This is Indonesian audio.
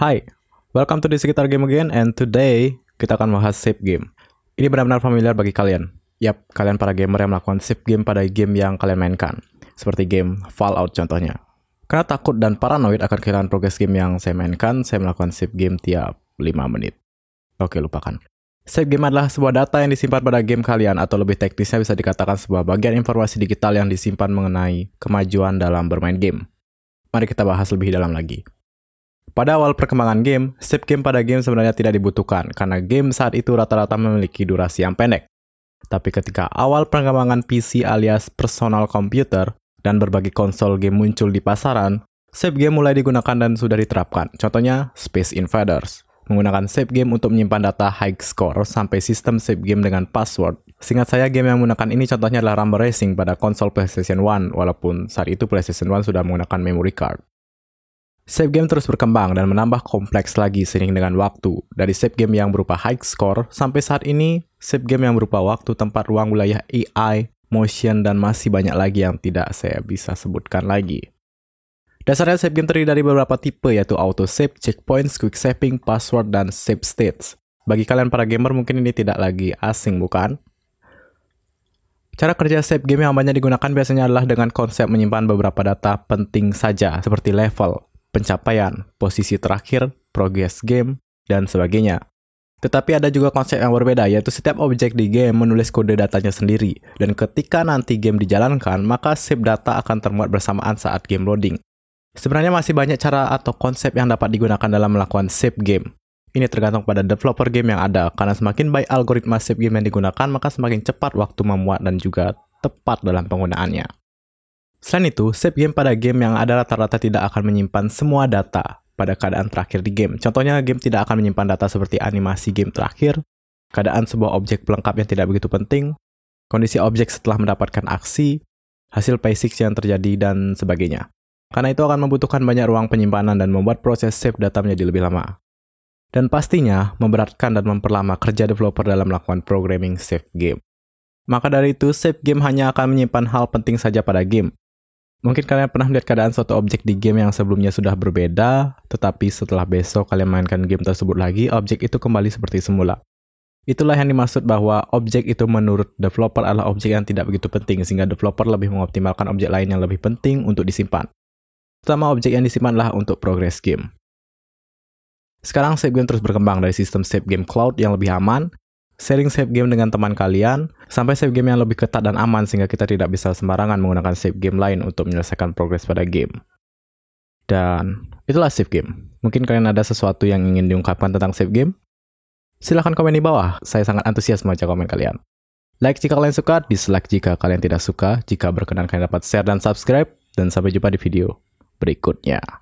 Hai, welcome to di sekitar game again and today kita akan bahas save game. Ini benar-benar familiar bagi kalian. Yap, kalian para gamer yang melakukan save game pada game yang kalian mainkan. Seperti game Fallout contohnya. Karena takut dan paranoid akan kehilangan progres game yang saya mainkan, saya melakukan save game tiap 5 menit. Oke, lupakan. Save game adalah sebuah data yang disimpan pada game kalian atau lebih teknisnya bisa dikatakan sebuah bagian informasi digital yang disimpan mengenai kemajuan dalam bermain game. Mari kita bahas lebih dalam lagi. Pada awal perkembangan game, save game pada game sebenarnya tidak dibutuhkan karena game saat itu rata-rata memiliki durasi yang pendek. Tapi ketika awal perkembangan PC alias personal computer dan berbagai konsol game muncul di pasaran, save game mulai digunakan dan sudah diterapkan. Contohnya Space Invaders, menggunakan save game untuk menyimpan data high score sampai sistem save game dengan password. Singkat saya, game yang menggunakan ini contohnya adalah Rumble Racing pada konsol PlayStation 1, walaupun saat itu PlayStation 1 sudah menggunakan memory card. Save game terus berkembang dan menambah kompleks lagi seiring dengan waktu. Dari save game yang berupa high score, sampai saat ini, save game yang berupa waktu, tempat ruang, wilayah AI, motion, dan masih banyak lagi yang tidak saya bisa sebutkan lagi. Dasarnya save game terdiri dari beberapa tipe yaitu auto save, checkpoints, quick saving, password, dan save states. Bagi kalian para gamer mungkin ini tidak lagi asing bukan? Cara kerja save game yang banyak digunakan biasanya adalah dengan konsep menyimpan beberapa data penting saja seperti level, pencapaian, posisi terakhir, progress game, dan sebagainya. Tetapi ada juga konsep yang berbeda, yaitu setiap objek di game menulis kode datanya sendiri, dan ketika nanti game dijalankan, maka save data akan termuat bersamaan saat game loading. Sebenarnya masih banyak cara atau konsep yang dapat digunakan dalam melakukan save game. Ini tergantung pada developer game yang ada, karena semakin baik algoritma save game yang digunakan, maka semakin cepat waktu memuat dan juga tepat dalam penggunaannya. Selain itu, save game pada game yang ada rata-rata tidak akan menyimpan semua data pada keadaan terakhir di game. Contohnya, game tidak akan menyimpan data seperti animasi game terakhir, keadaan sebuah objek pelengkap yang tidak begitu penting, kondisi objek setelah mendapatkan aksi, hasil basic yang terjadi, dan sebagainya. Karena itu akan membutuhkan banyak ruang penyimpanan dan membuat proses save data menjadi lebih lama. Dan pastinya, memberatkan dan memperlama kerja developer dalam melakukan programming save game. Maka dari itu, save game hanya akan menyimpan hal penting saja pada game, Mungkin kalian pernah melihat keadaan suatu objek di game yang sebelumnya sudah berbeda, tetapi setelah besok kalian mainkan game tersebut lagi, objek itu kembali seperti semula. Itulah yang dimaksud bahwa objek itu menurut developer adalah objek yang tidak begitu penting, sehingga developer lebih mengoptimalkan objek lain yang lebih penting untuk disimpan. Terutama objek yang disimpanlah untuk progress game. Sekarang save game terus berkembang dari sistem save game cloud yang lebih aman, sharing save game dengan teman kalian, sampai save game yang lebih ketat dan aman sehingga kita tidak bisa sembarangan menggunakan save game lain untuk menyelesaikan progres pada game. Dan itulah save game. Mungkin kalian ada sesuatu yang ingin diungkapkan tentang save game? Silahkan komen di bawah, saya sangat antusias membaca komen kalian. Like jika kalian suka, dislike jika kalian tidak suka, jika berkenan kalian dapat share dan subscribe, dan sampai jumpa di video berikutnya.